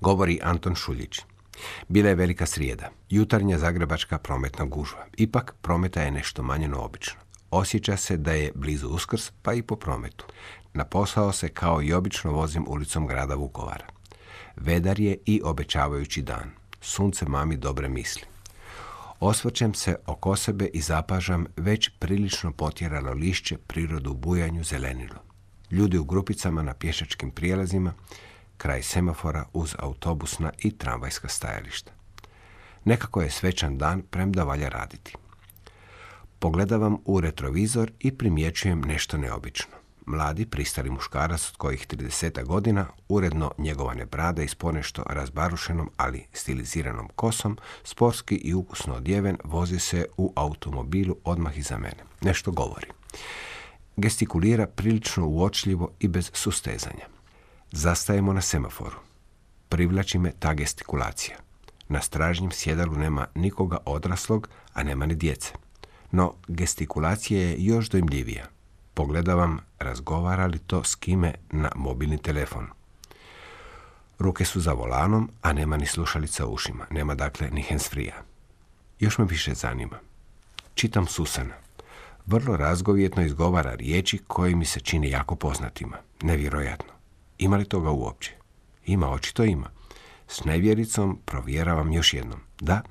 Govori Anton Šuljić. Bila je velika srijeda, jutarnja zagrebačka prometna gužva. Ipak, prometa je nešto manje no obično. Osjeća se da je blizu uskrs, pa i po prometu. Na posao se kao i obično vozim ulicom grada Vukovara. Vedar je i obećavajući dan. Sunce mami dobre misli. Osvrćem se oko sebe i zapažam već prilično potjerano lišće prirodu bujanju zelenilo. Ljudi u grupicama na pješačkim prijelazima, kraj semafora uz autobusna i tramvajska stajališta. Nekako je svečan dan, premda valja raditi. Pogledavam u retrovizor i primjećujem nešto neobično. Mladi, pristali muškarac od kojih 30 godina, uredno njegovane brade i ponešto razbarušenom, ali stiliziranom kosom, sportski i ukusno odjeven, vozi se u automobilu odmah iza mene. Nešto govori. Gestikulira prilično uočljivo i bez sustezanja. Zastajemo na semaforu. Privlači me ta gestikulacija. Na stražnjem sjedalu nema nikoga odraslog, a nema ni djece. No, gestikulacija je još dojmljivija. Pogledavam, razgovara li to s kime na mobilni telefon. Ruke su za volanom, a nema ni slušalica u ušima. Nema dakle ni handsfree Još me više zanima. Čitam Susana. Vrlo razgovjetno izgovara riječi koji mi se čine jako poznatima. Nevjerojatno. Ima li toga uopće? Ima, očito ima. S nevjericom provjeravam još jednom. Da,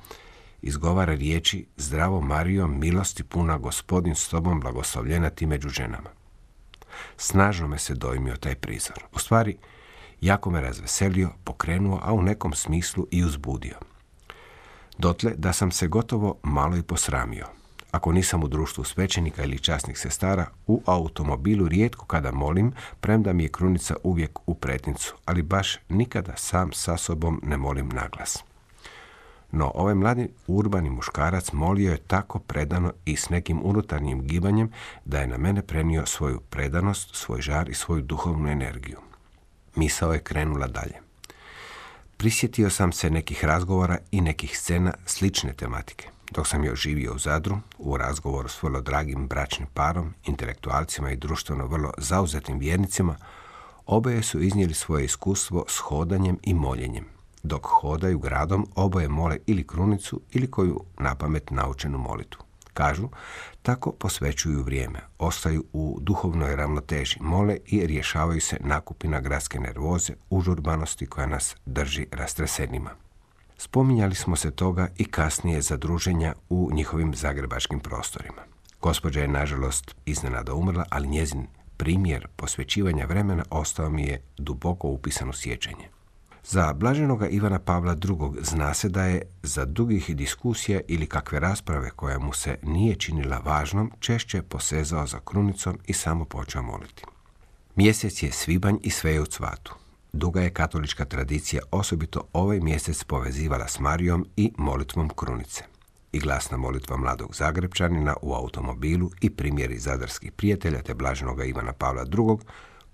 izgovara riječi zdravo Mario, milosti puna gospodin s tobom blagoslovljena ti među ženama. Snažno me se dojmio taj prizor. U stvari, jako me razveselio, pokrenuo, a u nekom smislu i uzbudio. Dotle da sam se gotovo malo i posramio. Ako nisam u društvu svećenika ili časnih sestara, u automobilu rijetko kada molim, premda mi je krunica uvijek u pretnicu, ali baš nikada sam sa sobom ne molim naglas. No, ovaj mladi urbani muškarac molio je tako predano i s nekim unutarnjim gibanjem da je na mene prenio svoju predanost, svoj žar i svoju duhovnu energiju. Misao je krenula dalje. Prisjetio sam se nekih razgovora i nekih scena slične tematike. Dok sam još živio u Zadru, u razgovoru s vrlo dragim bračnim parom, intelektualcima i društveno vrlo zauzetim vjernicima, oboje su iznijeli svoje iskustvo s hodanjem i moljenjem. Dok hodaju gradom, oboje mole ili krunicu ili koju na pamet naučenu molitu. Kažu, tako posvećuju vrijeme, ostaju u duhovnoj ravnoteži, mole i rješavaju se nakupina gradske nervoze, užurbanosti koja nas drži rastresenima. Spominjali smo se toga i kasnije za druženja u njihovim zagrebačkim prostorima. Gospođa je, nažalost, iznenada umrla, ali njezin primjer posvećivanja vremena ostao mi je duboko upisan u sjećanje. Za blaženoga Ivana Pavla II. zna se da je za dugih diskusija ili kakve rasprave koja mu se nije činila važnom, češće posezao za krunicom i samo počeo moliti. Mjesec je svibanj i sve je u cvatu. Duga je katolička tradicija osobito ovaj mjesec povezivala s Marijom i molitvom krunice. I glasna molitva mladog Zagrebčanina u automobilu i primjeri zadarskih prijatelja te blaženoga Ivana Pavla II.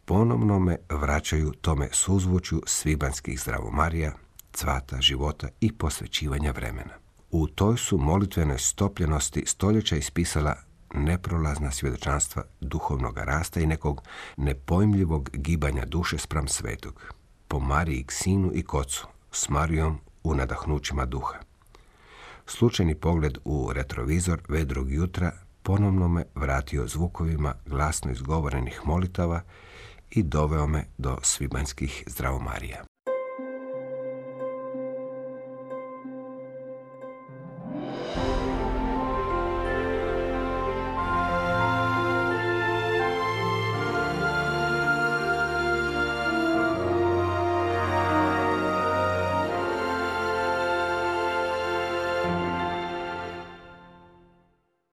ponovno me vraćaju tome suzvuću svibanskih zdravomarija, cvata života i posvećivanja vremena. U toj su molitvenoj stopljenosti stoljeća ispisala neprolazna svjedočanstva duhovnog rasta i nekog nepojmljivog gibanja duše spram svetog. Po Mariji sinu i kocu, s Marijom u nadahnućima duha. Slučajni pogled u retrovizor vedrog jutra ponovno me vratio zvukovima glasno izgovorenih molitava i doveo me do svibanjskih zdravomarija.